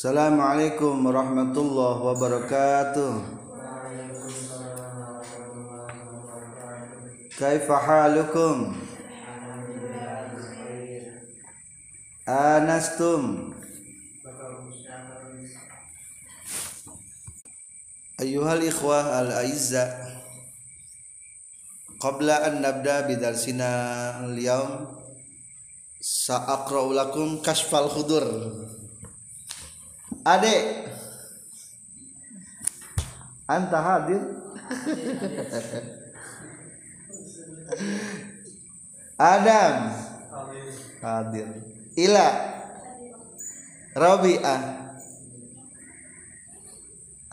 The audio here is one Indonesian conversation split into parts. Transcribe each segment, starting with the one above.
Assalamualaikum warahmatullahi wabarakatuh. Kaifa halukum? Anastum Ayuhal ikhwah al-aizza Qabla an nabda bidarsina al-yawm Sa'akra'u lakum kashfal khudur Adek Anta hadir? Adam. Hadir. Ila. Rabi'ah.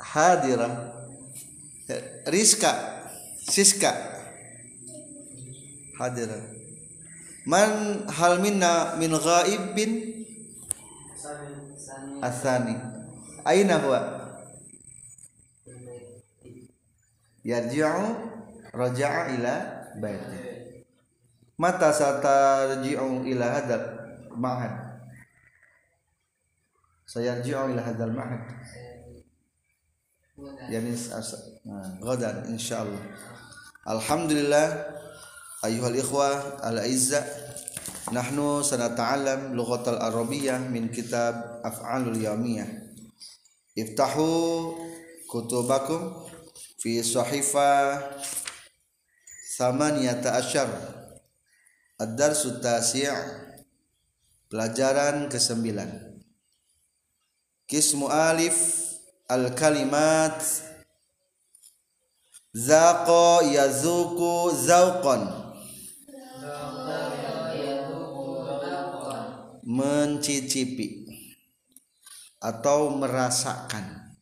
Hadirah. Rizka. Siska. Hadirah. Man hal minna min ghaibin Asani. Aina huwa? Yarji'u Raja'a ila baiti. Mata satarji'u ila hadal ma'had? Sayarji'u ila hadal ma'had? Yani nah, Gadan insyaallah Alhamdulillah Ayuhal ikhwah al-aizza Nahnu sanata'alam lughatal arabiyyah min kitab af'alul yawmiyah. Iftahu kutubakum fi sahifa Samaniyata asyar. Ad-darsu tasi' Pelajaran ke-9 Kismu alif Al-kalimat Zaqa yazuku zauqan mencicipi atau merasakan.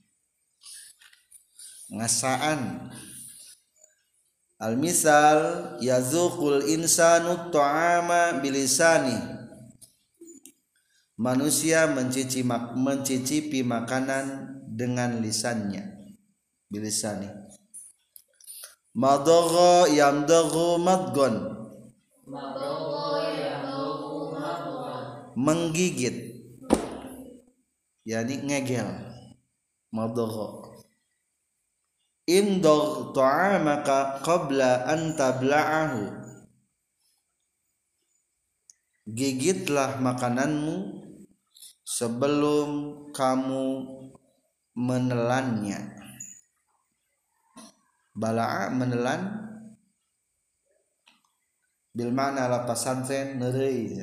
Ngasaan. Al misal yazuqul insanu ta'ama bilisani. Manusia mencici, mencicipi makanan dengan lisannya. Bilisani. Madagha yamdaghu madgon menggigit. Yakni ngegel. Madagha. Indagh ta'amaka qabla an tabla'ahu. Gigitlah makananmu sebelum kamu menelannya. Bala'a menelan. Bil makna lapas santen neureuy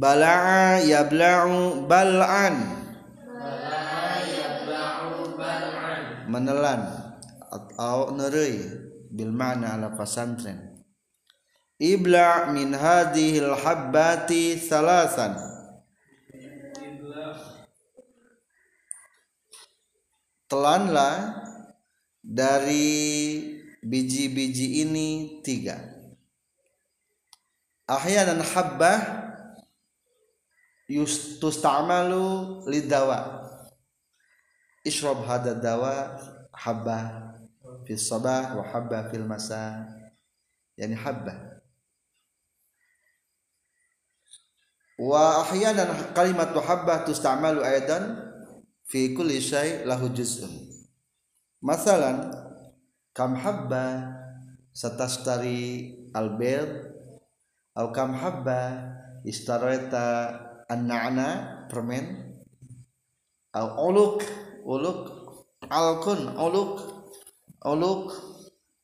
bala'a yabla'u bal'an. Menelan atau neureuy bil makna lapas santen ibla min hadhil habbati salasan. Telanlah dari biji-biji ini tiga. Ahyanan habbah tusta'malu lidawa ishrab hada dawa habbah fi sabah wa habbah fil masa. Yani habbah wa ahyanan kalimat habbah tusta'malu aidan fi kulli syai lahu juz'un. Masalan kam habba satastari albel atau kam habba istareta an-na'na permen. Au uluk. Uluk alkun uluk. Uluk.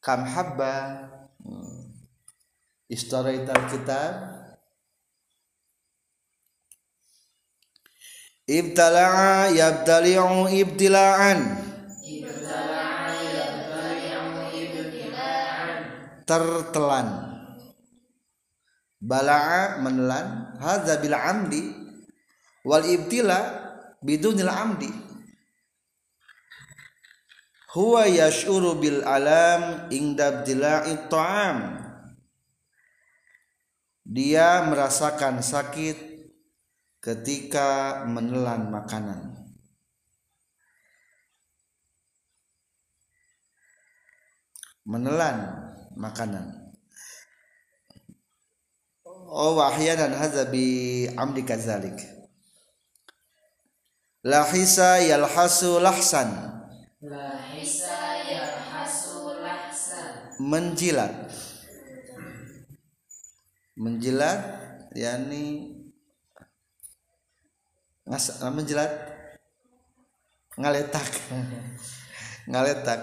Kam habba. Istareta kitab ibtala'a yabtali'u ibtila'an. Tertelan bala'a menelan. Hadza bil amdi. Wal ibtila bidunil amdi. Huwa yash'uru bil alam ingda ibtila'i ta'am. Dia merasakan sakit ketika menelan makanan. Menelan makanan oh wahyanan hadza bi amdi kadzalik. Lahisa yalhasu lahsan. Lahisa yalhasu lahsan. Menjilat. Menjilat yakni ngas menjilat. Ngaletak. Ngaletak.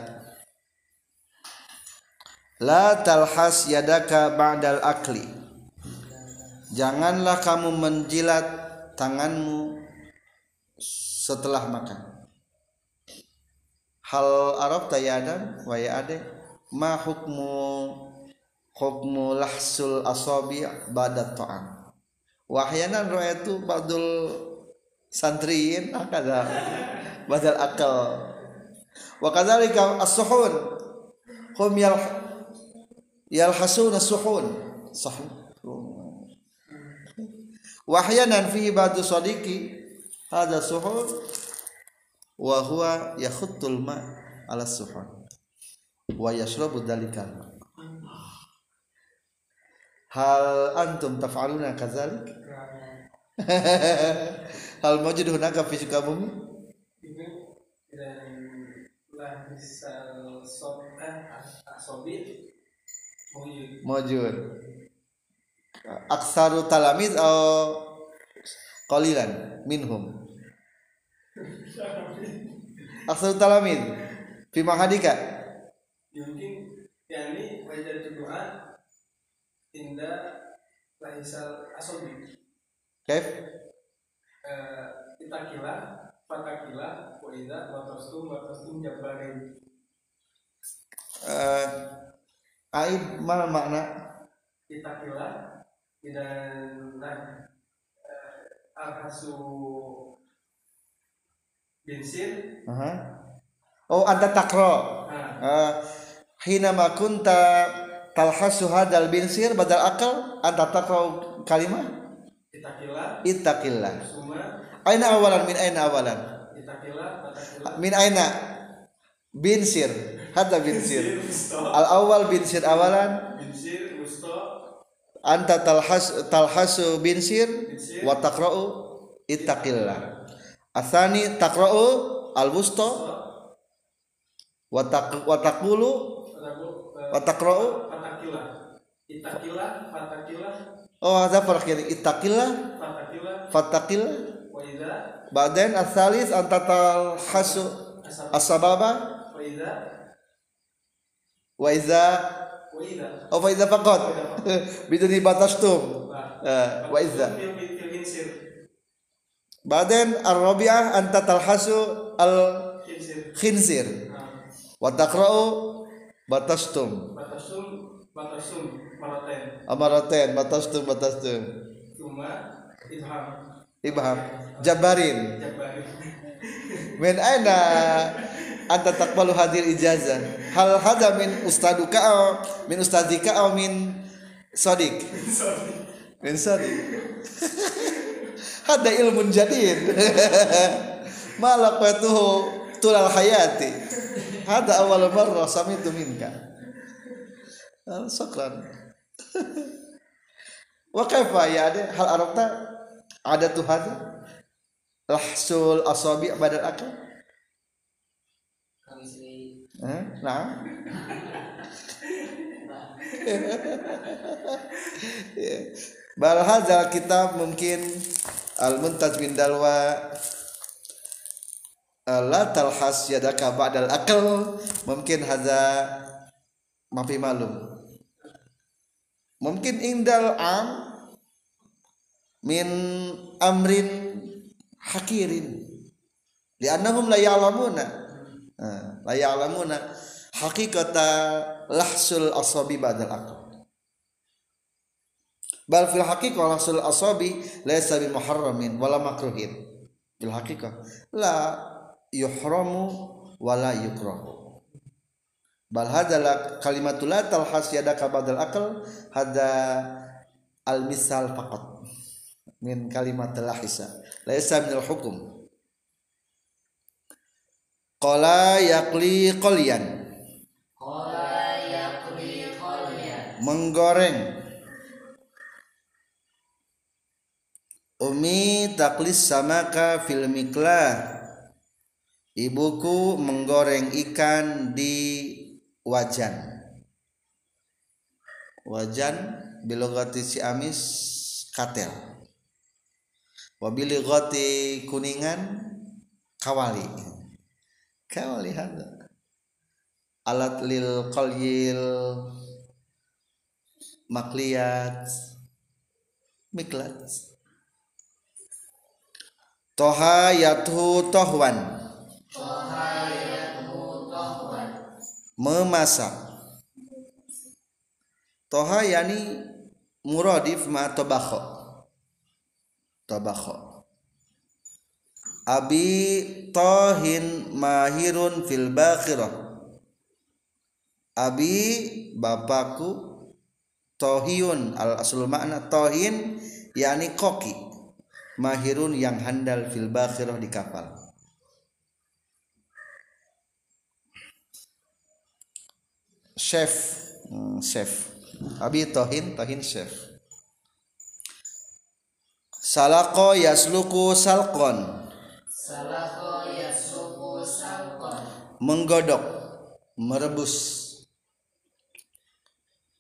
La talhas yadaka ba'dal akli janganlah kamu menjilat tanganmu setelah makan. Hal Arab tayadan wa ya ade ma hukmu hukmu lahsul asabi badat ta'am. Wahyanan ra'aytu ba'dul santriin akada badal akal. Wa kadzalika as-suhun hum yal yalhasuna suhun. Sahih wahyanan fi ba'du sadiqi hada suhun wa huwa yakhuttul ma ala suhun wa yashrabu dalikal hal antum taf'aluna kadzalik hal mawjud hunaka fi bumi dan lahisal sobah asobi mujud mawjud aksaru talamiz atau qalilan minhum? Aksaru talamiz. Fi mahadika mungkin yani wajah doa indah lahisal asobi kaif? Eh, itakila fatakila wa idza watastum watastum jabarin uh, aib mal makna? Itakila dan nah eh, alhasu bensin Aha. oh anta takro. Nah uh, hina ma kunta talhasu hadal binsir badal akal anta takro kalimah? Itakila ittaqillah. Suma aina awalan min aina awalan? Fatakila min aina? Binsir hada binsir al awal binsir awalan? Binsir musto anta talhas talhasu binsir binsir wa taqra'u ittaqillah. Asani taqra'u al wusta wa taq wa taqulu wa taqra'u oh farq yani ittaqillah fatakila fattaqillah. Ba'dain asalis anta talhasu asab as-sababa. Wa idza oh fa iza faqat biduni batastum Eh, wa iza Baden ar-rabi'ah anta talhasu al-khinsir binsir nah wa taqra'u batastum. Batasum batasum maraten. Amaraten batastum batastum. Cuma idham ibham. Jabarin jabari min aina anta taqbalu hadir ijazah. Hal hada min ustaduka aw min ustadzika aw min sadiq. Min sadiq. Hada ilmun jadid. Malaqatuhu tulal hayati. Hada awal marrah samitu minka. Ah, syukran. Wa kaifa ya ada hal arabta? Ada tuh hada lahsul asabi badal akal nah bal hadzal kitab mungkin al muntaj bin dalwa la talhas yadaka ba'dal akal mungkin hadza mafi malum. Mungkin indal am min amrin hakirin. Li'annahum la ya'lamuna Eh, la ya'lamuna haqiqata lahsul asabi ba'dal aql bal fil haqiqah lahsul asabi laysa bi muharramin wala makruhin. Fil haqiqah la yuhramu wala yukrahu. Bal hadza la kalimatul la talhas yadaka ba'dal aql hada al misal faqat. Min kalimat lahisa laysa min al hukum qala yaqli qalian qala yaqli qalyan menggoreng Umi taklis samaka fil miklah Ibuku menggoreng ikan di wajan. Wajan bilogati si amis katel. Wabiligati kuningan kawali. Kawali hada. Alat lil qalyil makliyat miklat. Toha yathu tohwan memasak toha yani muradif ma tabakho tabakho abi tohin mahirun fil bakhirah. Abi bapakku tohiun al asul makna tohin yakni koki. Mahirun yang handal fil bakhirah di kapal. Chef hmm, chef. Abi tohin tohin chef. Salako yasluku salkon menggodok. Merebus.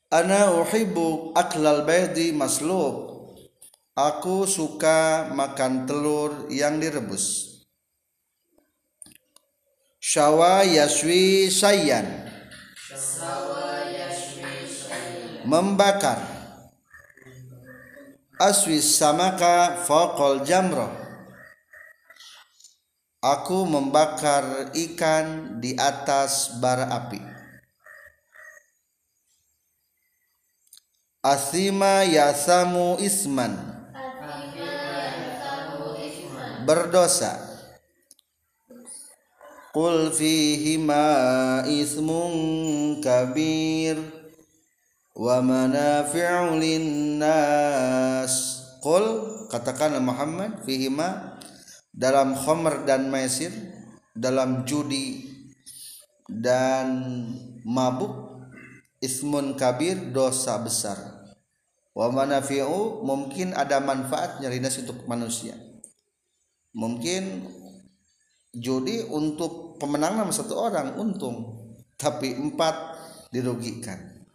Ana uhibbu aklal baydi maslub aku suka makan telur yang direbus. Syawa yaswi syai'an membakar. Aswis samaka faqal jamrah aku membakar ikan di atas bara api. Asima yasamu isman. Berdosa. Qul fihima ismun kabir. Wa manafi'u linnas. Qul katakanlah Muhammad fihima dalam khamr dan maisir dalam judi dan mabuk ismun kabir dosa besar. Wa manafi'u mungkin ada manfaatnya linnas untuk manusia. Mungkin judi untuk pemenangan satu orang untung. Tapi empat dirugikan.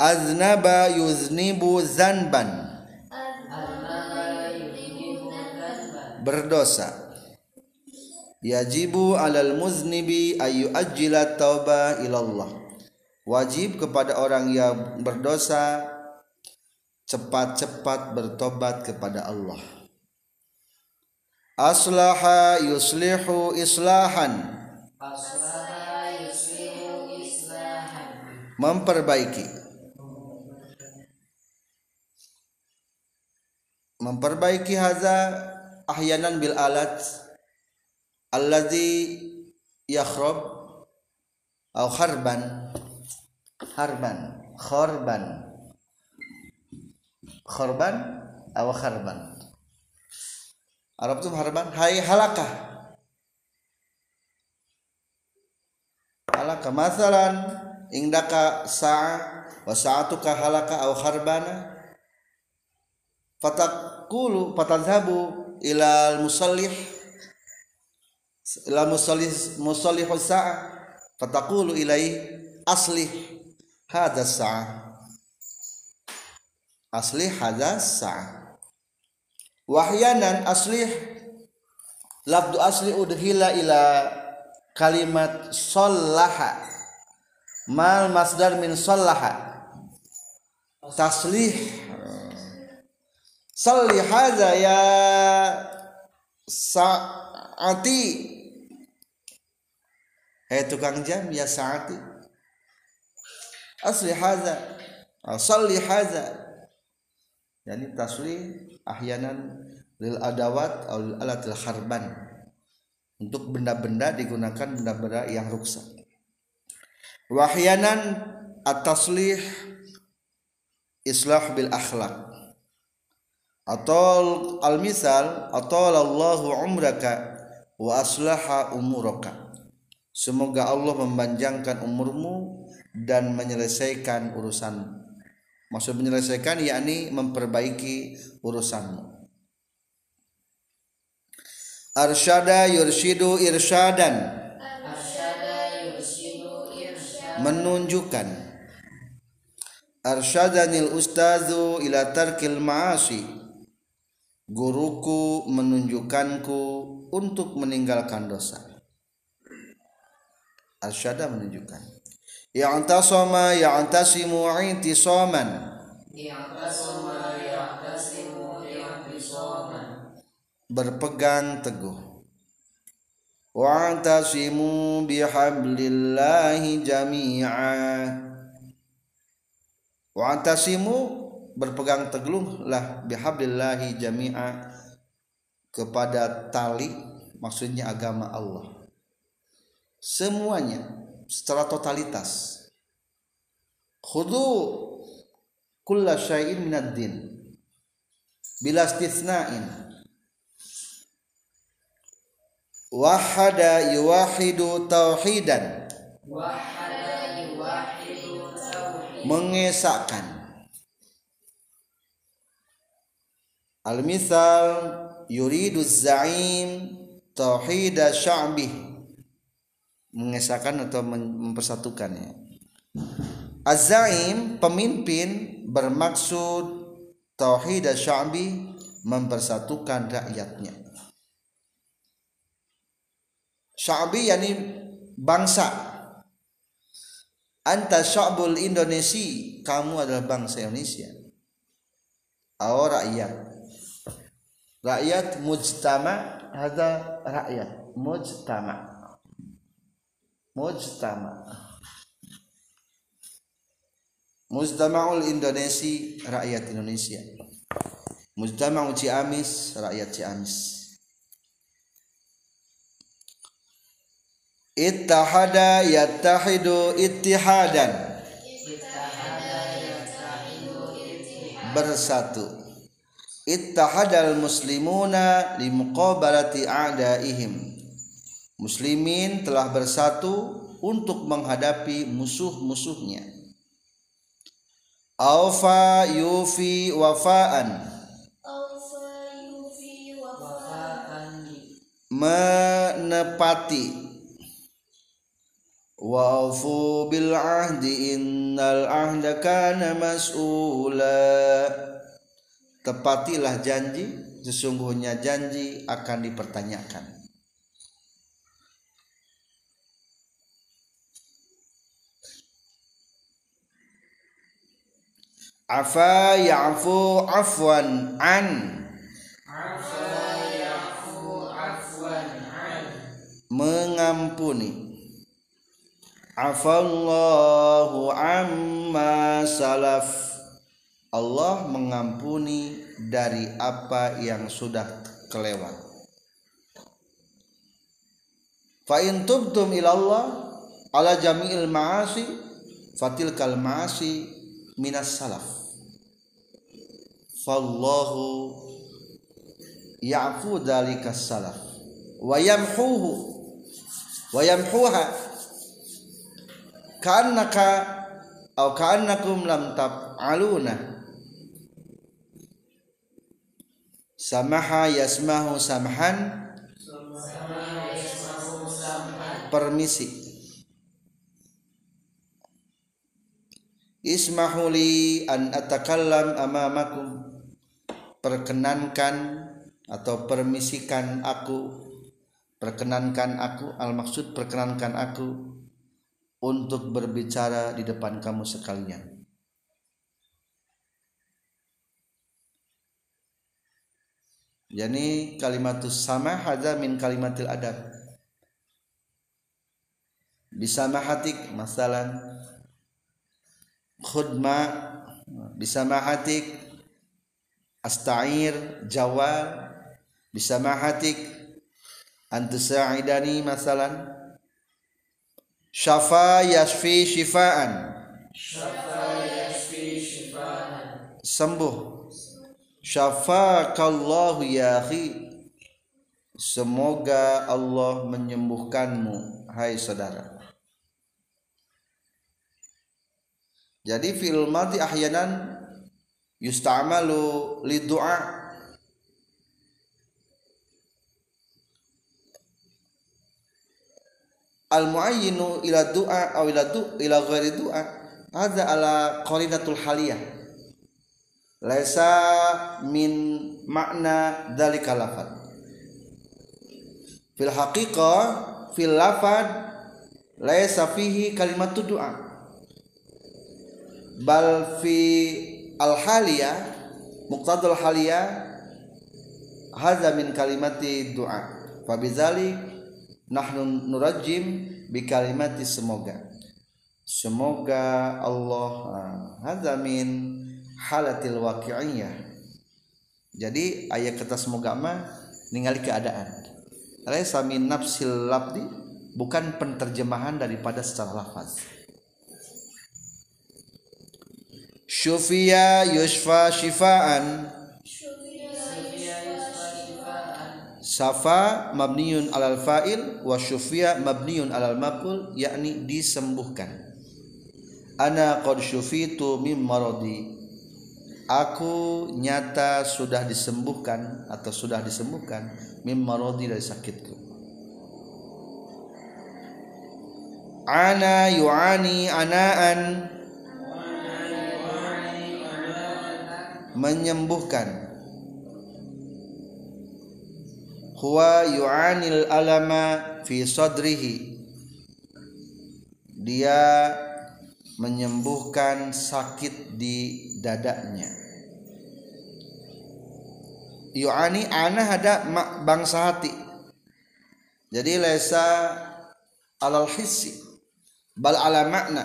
Aznaba yuznibu zanban berdosa. Yajibu alal muznibi ayu ajila tauba ilallah. Wajib kepada orang yang berdosa cepat-cepat bertobat kepada Allah. Aslaha yuslihu islahan. Yuslihu islahan memperbaiki. Memperbaiki haza ahyanan bil alat alladzi yakhrab atau harban harban kharban. Kharban atau kharban. Arab itu harban hai halakah? Halaka masalan indaka sa'a wa sa'atuka halaka au kharbana? Fatakulu fatadhabu ila musallih ila musallih musallih sa'a fatakulu ilai aslih hadha sa'a. Aslih hadha sa'a. Wahyanan aslih labdu asli udhila ila kalimat sallaha. Mal masdar min sallaha. Taslih salli hadza ya saati. Eh tukang jam ya saati. Asli hadza. Salli hadza. Yani taslih ahyanan lil adawat atau alatil harban. Untuk benda-benda digunakan benda-benda yang rusak. Wahyanan at-taslih islah bil akhlak atau al misal atau Allahu umraka wa aslaha umuraka. Semoga Allah memanjangkan umurmu dan menyelesaikan urusan maksud menyelesaikan yakni memperbaiki urusanmu. Arsyada yursyidu irsyadan menunjukkan. Arsyadanil ustazu ila tarkil ma'asi guruku menunjukkanku untuk meninggalkan dosa. Arsyada menunjukkan. Ya'tasama ya'tasimu i'tisaman. Ya'tasama ya'tasimu ya'tisaman berpegang teguh. Wa'tasimu bihablillahi jami'a. Wa'tasimu berpegang teguhlah bihablillahi jami'a kepada tali maksudnya agama Allah. Semuanya secara totalitas. Khudu kulla syai'in minad din. Bila istithna'in wahada yuwahidu tauhidan. Wahada yuwahidu tauhid. Mengesahkan al-misal yuridu zaim tauhida sya'bih mengesahkan atau mempersatukannya az-zaim pemimpin bermaksud tauhida sya'bi mempersatukan rakyatnya. Sya'bi yakni bangsa. Anta sya'bul Indonesia kamu adalah bangsa Indonesia. Atau rakyat rakyat mujtama ada rakyat. Mujtama. Mujtama. Mujtama'ul Indonesia rakyat Indonesia. Mujtama'u Ciamis rakyat Ciamis. Ittahada yattahidu ittihadan. Bersatu ittahadal muslimuna limuqabalati a'daihim. Muslimin telah bersatu untuk menghadapi musuh-musuhnya. Alfa yufi wafa Wafaan. Menepati. Wa'fu bil ahdi innal ahda kana mas'ula tepatilah janji sesungguhnya janji akan dipertanyakan. Afa ya'fu afwan an. Mengampuni. Afallahu amma salaf Allah mengampuni dari apa yang sudah kelewat. Fa in tubtum ilallah ala jami'il ma'asi fatilkal ma'asi minas salaf. Fallahu ya'fu dalikas salaf wa yamhuhu wa yamhuha. Ka'annaka aw ka'annakum lam taf'aluna samaha yasmahu samhan. Permisi. Ismahu li an atakallam amamakum. Perkenankan atau permisikan aku. Perkenankan aku al maksud perkenankan aku untuk berbicara di depan kamu sekalian Yani kalimatus sama hadza min kalimatil adab. Bisa mahatik masalan. Khudma bisa mahatik. Asta'ir jawal bisa mahatik. Antusa'idani masalan. Syafa yasfi shifaan. Sembuh syafakallahu ya akhi. Semoga Allah menyembuhkanmu hai saudara. Jadi fil mati ahyanan yusta'malu lidu'a. Al muayyinu ila du'a aw ila du ila ghairi du'a. Hadza ala qarinatul haliyah laisa min makna dzalika lafad fil haqiqah fil lafad laisa fihi kalimat du'a. Bal fi al haliyah muqtadal haliyah hadza min kalimati du'a. Fa bidzalik nahnu nurajjim bi kalimati semoga. Semoga Allah ah, hadza min halatil waqi'iyah jadi ayat kata semoga mah ningali keadaan laisa min nafsil labdi bukan penterjemahan daripada secara lafaz syufiya yushfa shifaan Safa mabniun alal fa'il wa syufiya mabniun alal maqul yakni disembuhkan. Ana qad syufitu mim maradi. Aku nyata sudah disembuhkan atau sudah disembuhkan mim maradi dari sakitku. Ana yu'ani anaan. Menyembuhkan. Huwa yu'anil alama fi sadrihi. Dia menyembuhkan sakit di dadanya yu'ani ana ada bangsa hati. Jadi lesa alal hissi bal ala makna.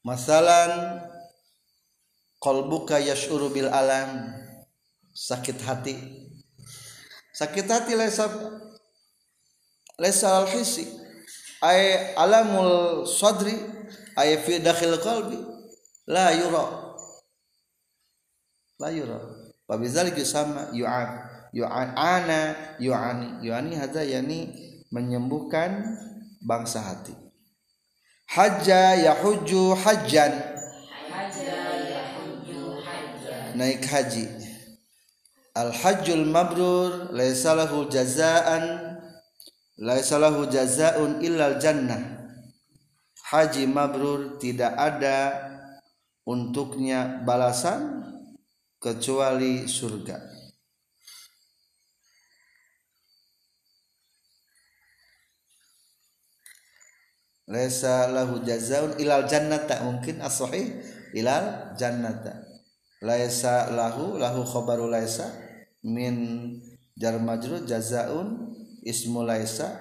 Masalan qalbuka yash'uru bil alam sakit hati. Sakit hati lesa lesa al hisi ay alamul sadri ay fi dakhil qalbi la yura. La yura. Wa bizalik yusama yu'an. Yu'ana yu'ani. Yu'ani hadza yani menyembuhkan bangsa hati. Hajja yahujju hajjan. Naik haji. Al hajjul mabrur laisa lahu jazaan laisa lahu jazaun illal jannah haji mabrur tidak ada untuknya balasan kecuali surga. Laisa lahu jazaun ilal jannata. Mungkin as-sahih ilal jannata. Laisa lahu lahu khabaru laisa min jar majrur jazaun ismu laisa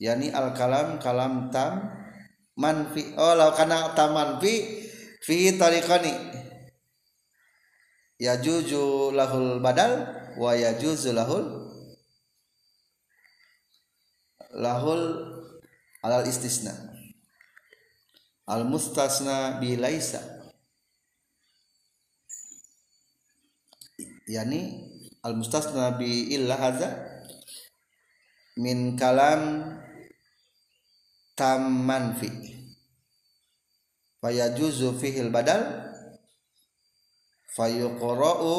yani al kalam kalam tam manfi oh law kana tam manfi fi tariqani. Yajuju lahul badal wa yajuzu lahul lahul alal istisna. Al mustasna bi laisa. Yani al mustasna bi illa hadza min kalam tam manfi. Fayajuzu fihi al badal. Fayuqra'u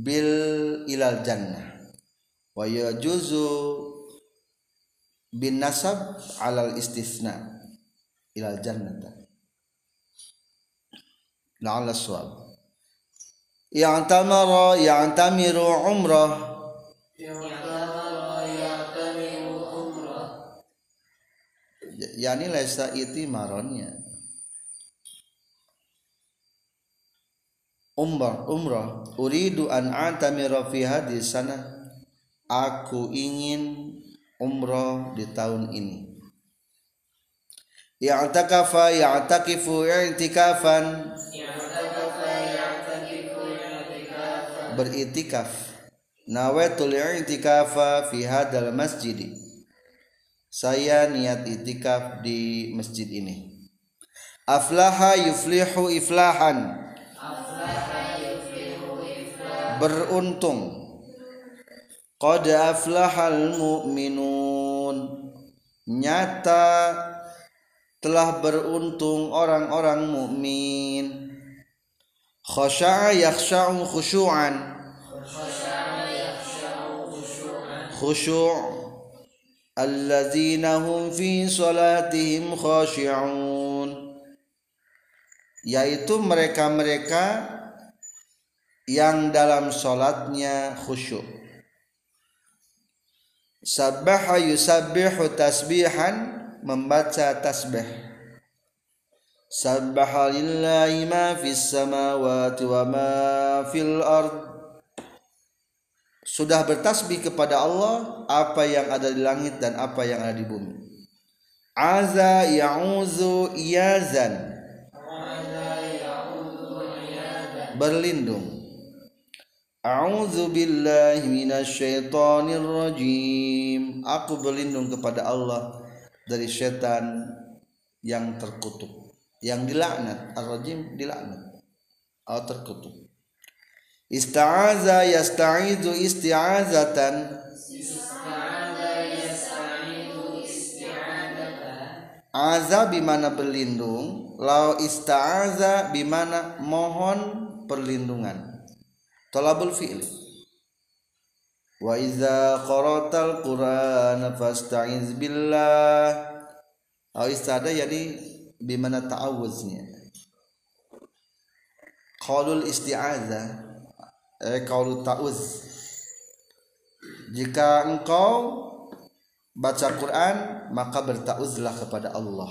bil ilal jannah. Wa yajuzu bin nasab alal istisna ilal jannata la'alla suwab yang tamara yang tamiru umrah yani laisa iti maronnya umrah. Umrah uridu an antamira fi hadis sana. Aku ingin umrah di tahun ini. Ya'takafa ya'takifu i'tikafan beritikaf. Nawaitul i'tikafa fi hadal masjid saya niat itikaf di masjid ini. Aflaha yuflihu iflahan. Beruntung. Qad aflahal mu'minun. Nyata telah beruntung orang-orang mukmin. Khasya'a yakhsha'u khusyu'an khusyu' alladzina hum fi salatihim khashi'un yaitu mereka-mereka yang dalam salatnya khusyuk. Sabbaha yusabbihu tasbihan membaca tasbih. Sabbaha lillahi ma fis samawati wa ma fil ard sudah bertasbih kepada Allah apa yang ada di langit dan apa yang ada di bumi aza ya'uzu iyazan berlindung A'udzu billahi minasyaitonir rajim. Aku berlindung kepada Allah dari setan yang terkutuk, yang dilaknat. Ar-rajim dilaknat atau terkutuk. Ista'aza yasta'izu isti'azatan. Aza bimana berlindung, lau ista'aza bimana mohon perlindungan. Talabul fi'li. Wa iza qara'tal Qur'ana fasta'iz billah. Au istada jadi bimana ta'awuznya. Qaulul isti'aza eh qaulu ta'uz. Jika engkau baca Quran maka bertauzlah kepada Allah.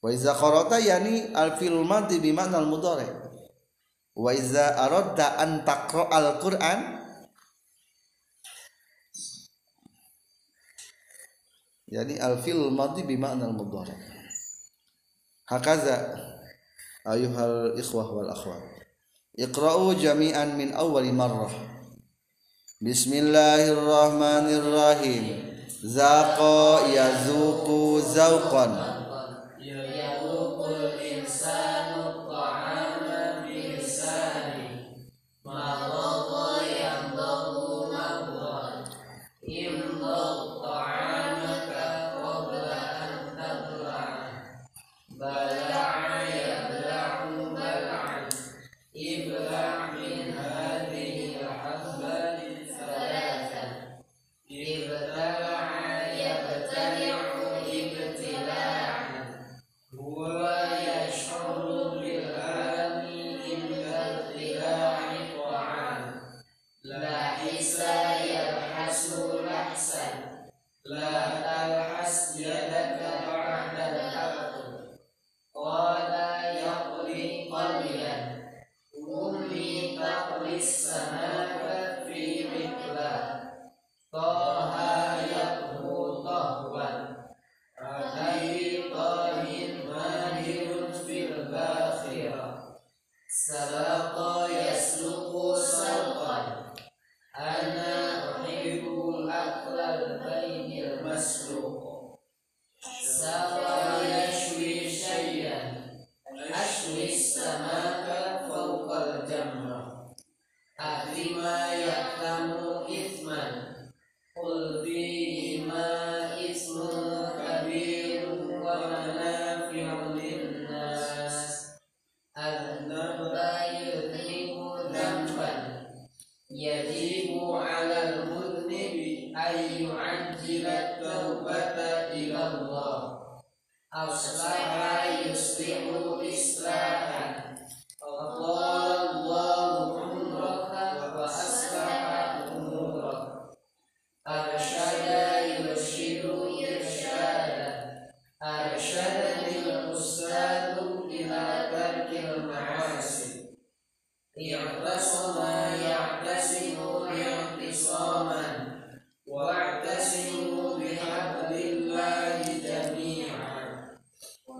Wa iza qara'ta yani al-fi'l madhi bi ma'na al-mudhari. Wa iza aradta an taqra'al Qur'an yani al-fi'l madhi bi ma'na al-mudhari. Hakaza ayuhal ikhwah wal akhwat. Iqra'u jami'an min awwali marrah. Bismillahirrahmanirrahim. Zaqa yazuqu zawqan. Samaha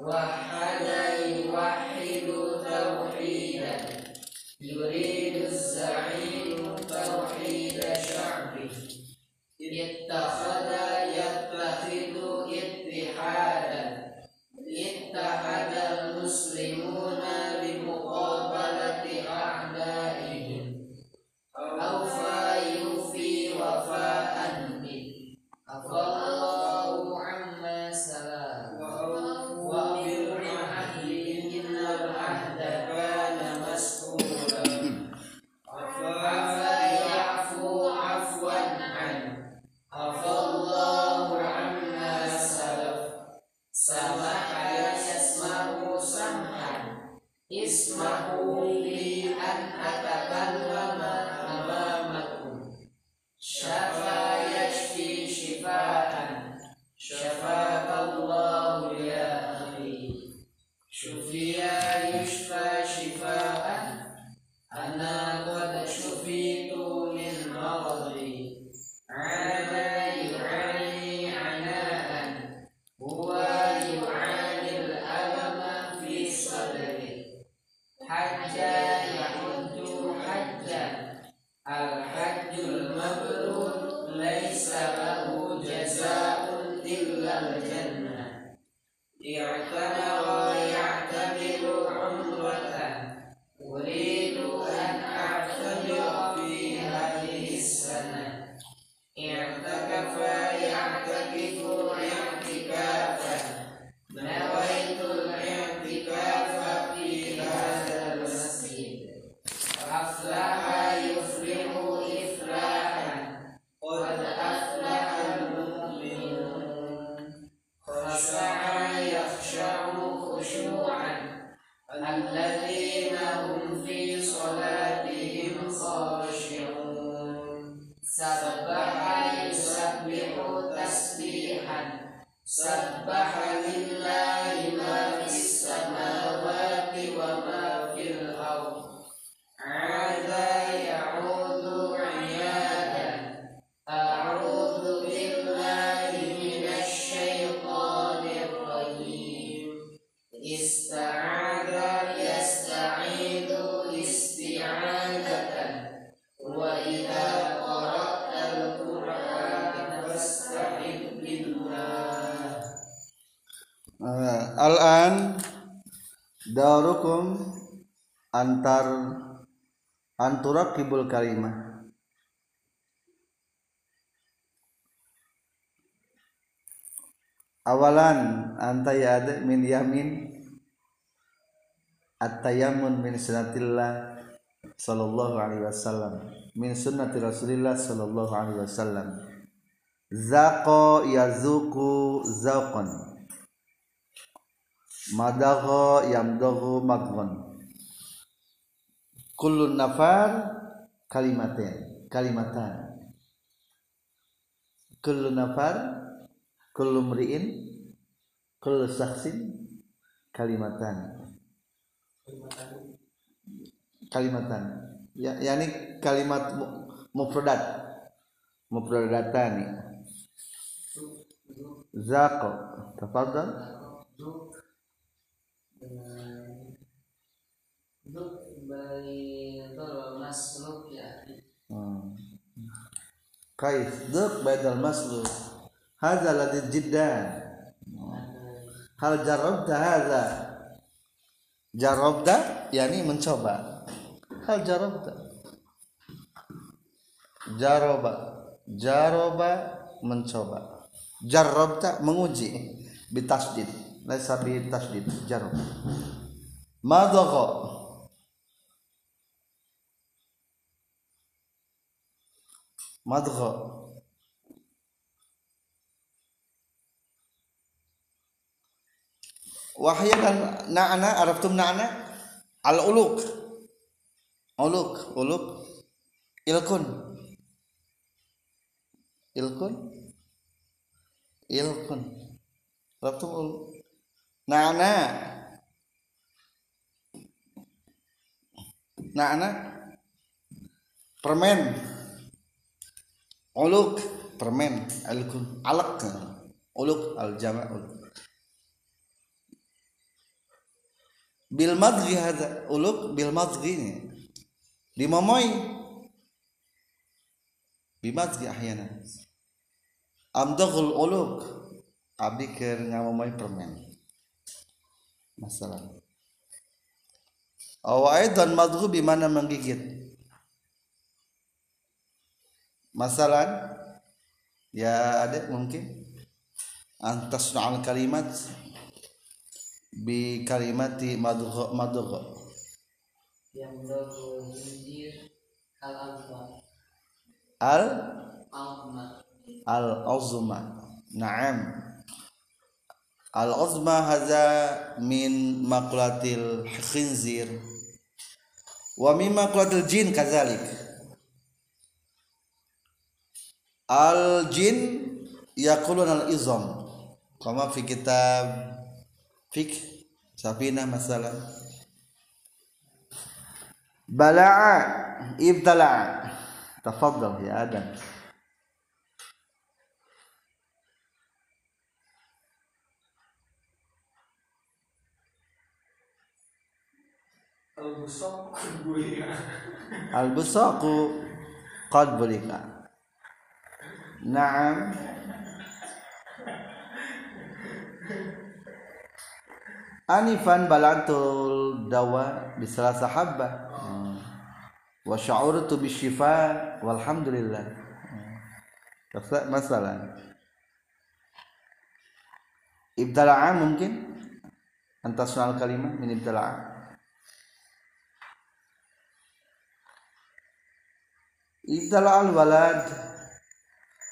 Wow. Laysa lahu jazaa'un illa al-jannah antar anturakibul kalimah. Awalan anta ya'ad min yamin at-tayammun min sunnatillah sallallahu alaihi wasallam. Min sunnati rasulillah sallallahu alaihi wasallam. Zaqa yazuku zaqan madagha yamdaghu magwan kullu nafar kalimatin kalimatan. Kullu nafar kullu mri'in kullu saksin kalimatan. Kalimatan. Ya yani kalimat mu- mufradat. Mufradatani zaqa tafadhal Duk bari doro masluk ya Hmm. Kaif duk badal masluk hadza ladid jiddan. Hal jarabta hadza? Jarabta yani mencoba. Hal jarabta jaroba jaroba mencoba. Jarabta menguji. Bitasdid. Laisa bi tasdid jarab madagha madgha wahya dan na'na araftum na'na al uluk uluk uluk ilkun ilkun ilkun araftum uluk na'na na'na permen uluk permen alkun alak uluk al jama' uluk bil madghi hadza uluk bil madghi dimomoi. Bi madghi ahyana. Amdaghul uluk abdi keur ngamomoi permen. Masalah. Aw aidan madghu bi mana menggigit masalah? Ya ada mungkin. Antas al kalimat bi kalimati madgha madgha. Yang al al alma al? Azma. Na'am. Al uzma hadza min maqlatil khinzir. Wa min maqlatil jin kadzalik al jin yaqulun al izam kama fi kitab fik safina masalah. Bala'a ibtala'a tafadhal ya adam. Al-busok bulia. al busaqu qad bulika na'am. Anifan balantul dawa bi salasa habba Hmm. wa sya'urtu bisyifa walhamdulillah. Hmm. masalah. Ibtala'a mungkin? Antasnal kalimah min ibtala'a ibtala al walad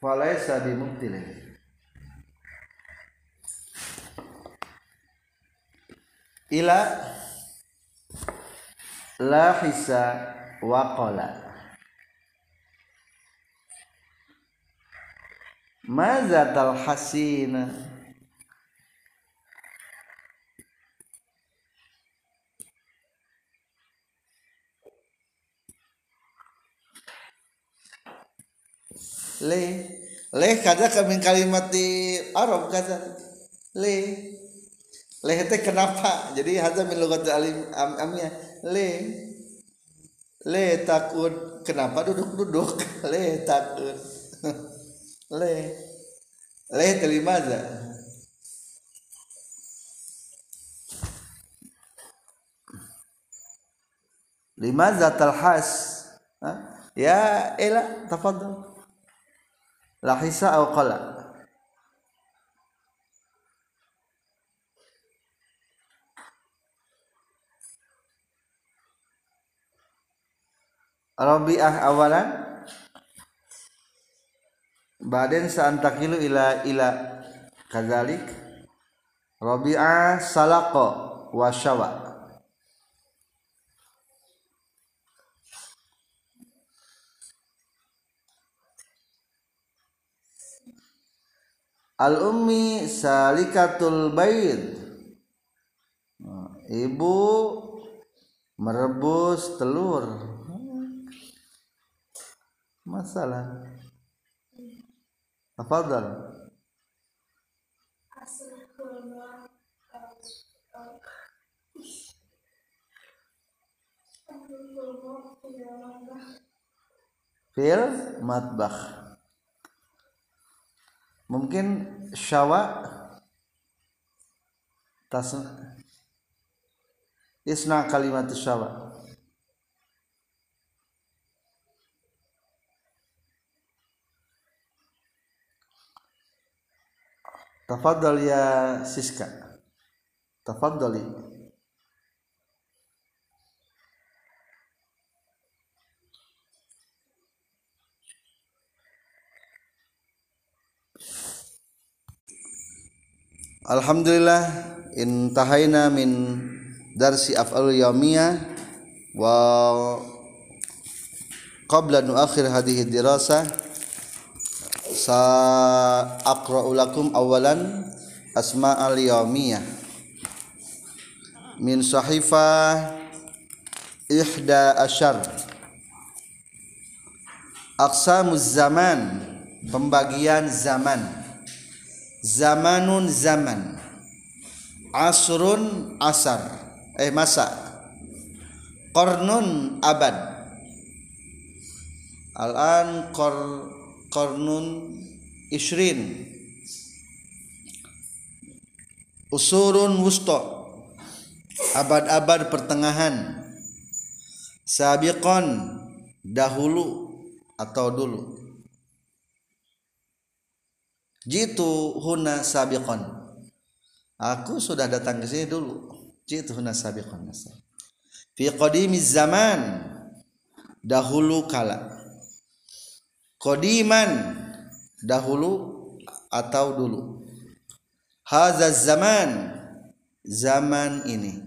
falaysa bimubtilin ila la hisa wa qala le le kada kami kalimat di Arab kata le le teh kenapa? Jadi hadza min lugat alim am, amnya. Le le takut kenapa duduk-duduk? Le takut. Le le terima aja. Limaza talhas Ha? ya ela tafadhal lahisa au qala. Rabi'ah awalan. Baden saantakilu ila ila kadzalik Rabi'ah salaqa wa syawa Al ummi salikatul Nah, Ibu merebus telur. Masalah. Tafadhal. Fil matbakh mungkin syawa tas isna kalimat syawa. Tafadhal ya siska. Tafadhali Alhamdulillah intahaina min darsi af'al yaumiyah wa qabla nuakhir hadhihi dirasah sa aqra'u lakum awalan asma'al yaumiyah min sahifah ihda asyar. Aqsamuz zaman pembagian zaman zamanun zaman. Asrun asar. Eh masa. Qarnun abad. Al-an qar qarnun isrin usurun wusto abad-abad pertengahan. Sabiqon dahulu atau dulu jitu huna sabiqon. Aku sudah datang ke sini dulu. Jitu huna sabiqon. Fi qadimiz zaman. Dahulu kala. Qadiman. Dahulu atau dulu. Hadza zaman. Zaman ini.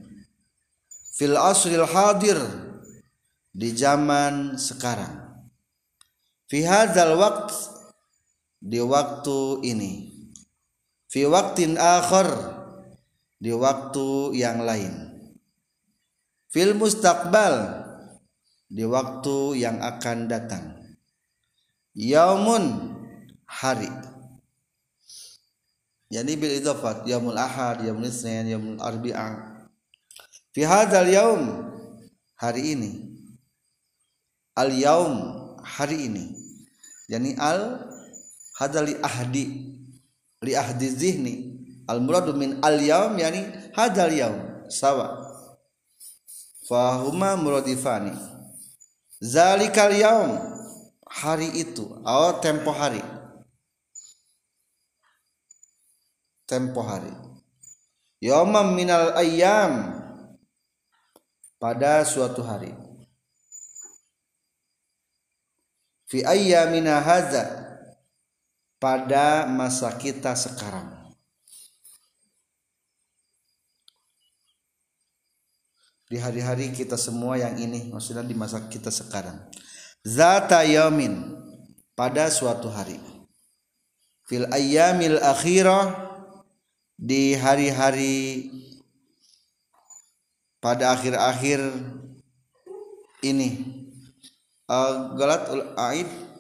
Fil asril hadir. Di zaman sekarang. Fi hadzal waqt di waktu ini. Fi waktin akhar di waktu yang lain. Fil mustaqbal di waktu yang akan datang. Yaumun hari. Yani bil idafat yaumul ahad yaumul isnin yaumul arbi'a. Fi hadzal yaum hari ini. Al yaum hari ini. Yani al hadali ahdi li ahdi zihni. Al muradu min al yaum yani hadzal yaum sawa. Fahuma muradifani. Zalikal yaum hari itu atau tempo hari. Tempo hari. Yaumam minal ayyam pada suatu hari. Fi ayyamina hadza pada masa kita sekarang. Di hari-hari kita semua yang ini maksudnya di masa kita sekarang. Zata yamin pada suatu hari. Fil ayyamil akhirah di hari-hari pada akhir-akhir ini. Uh, galat aid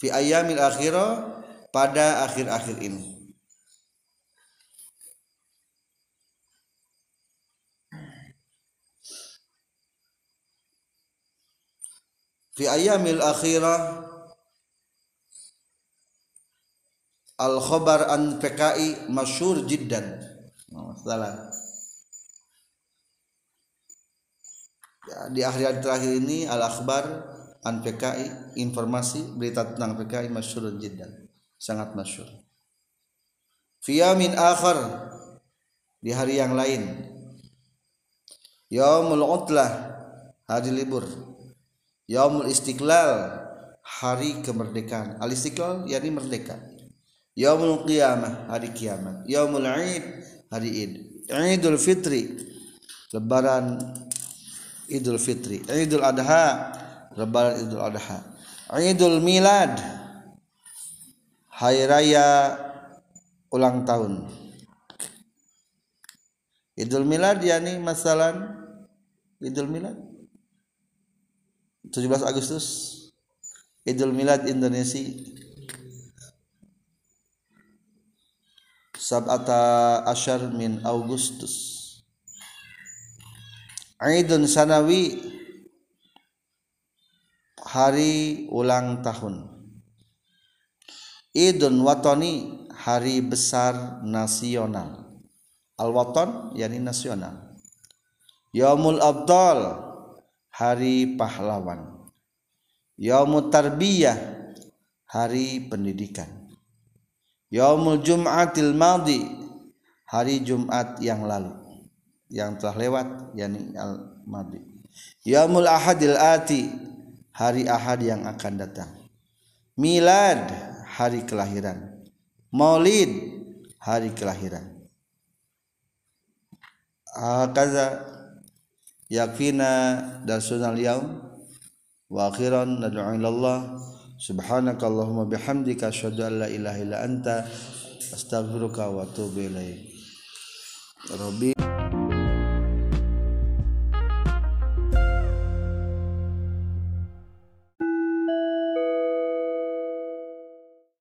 fi ayyamil akhirah pada akhir-akhir ini. Fi ayyamil akhirah al khabar an PKI masyhur jiddan. Oh, salah ya, di akhir terakhir ini al akhbar an PKI informasi berita tentang PKI masyhur jiddan. Sangat masyhur. Fi yamin akhar di hari yang lain. Yaumul utlah hari libur. Yaumul istiqlal hari kemerdekaan. Al istiqlal yakni merdeka. Yaumul qiyamah hari kiamat. Yaumul id hari id idul fitri lebaran idul fitri. Idul adha lebaran idul adha. Idul milad. Hari raya ulang tahun. Idul milad yakni masalan idul milad. 17 Agustus. Idul Milad Indonesia. Sab'ata Asyar min Augustus. Aidun Sanawi Hari ulang tahun. Idun Watoni Hari besar nasional. Al-Waton yakni nasional. Yaumul Abdal Hari pahlawan. Yaumul Tarbiyah Hari pendidikan. Yaumul Jum'atil Madi Hari Jumat yang lalu. Yang telah lewat yakni al-madi Yaumul Ahadil Ati Hari Ahad yang akan datang. Milad Hari kelahiran. Maulid Hari kelahiran. Hakaza yakfina darsunal yaum wa akhiran nad'u ilallah. Subhanaka allahumma bihamdika asyhadu an la ilaha illa anta astaghfiruka wa atubu ilaik rabbi